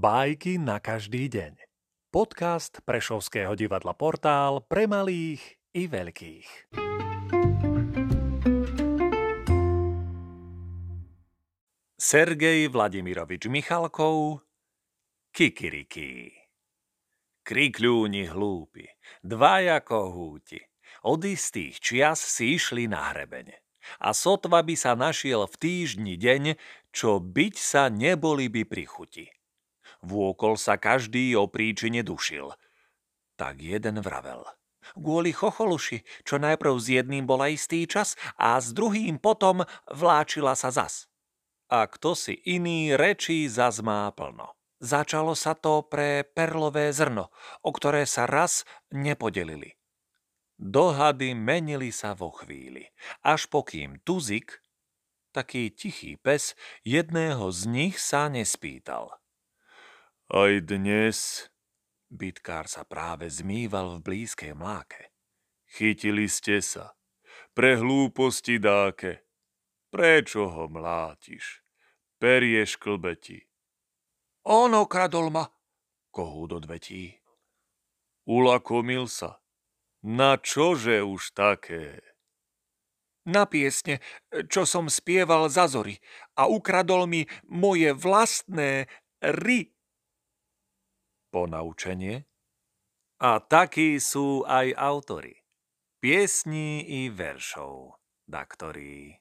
Bajky na každý deň. Podcast Prešovského divadla Portál pre malých i veľkých. Sergej Vladimirovič Michalkov Kikiriki Krikľúni hlúpi, dvaja kohúti, od istých čias si išli na hrebene. A sotva by sa našiel v týždni deň, čo byť sa neboli by pri chuti Vôkol sa každý o príčine dušil. Tak jeden vravel. Kvôli chocholuši, čo najprv s jedným bola istý čas a s druhým potom vláčila sa zas. A kto si iný rečí zas má plno. Začalo sa to pre perlové zrno, o ktoré sa raz nepodelili. Dohady menili sa vo chvíli, až pokým Tuzik, taký tichý pes, jedného z nich sa nespýtal – aj dnes bytkár sa práve zmýval v blízkej mláke. Chytili ste sa. Pre hlúposti dáke. Prečo ho mlátiš? Perie šklbeti. On okradol ma, kohút odvetí. Ulakomil sa. Na čože už také? Na piesne, čo som spieval za zory a ukradol mi moje vlastné ry ponaučenie. A takí sú aj autory. Piesní i veršov, da ktorí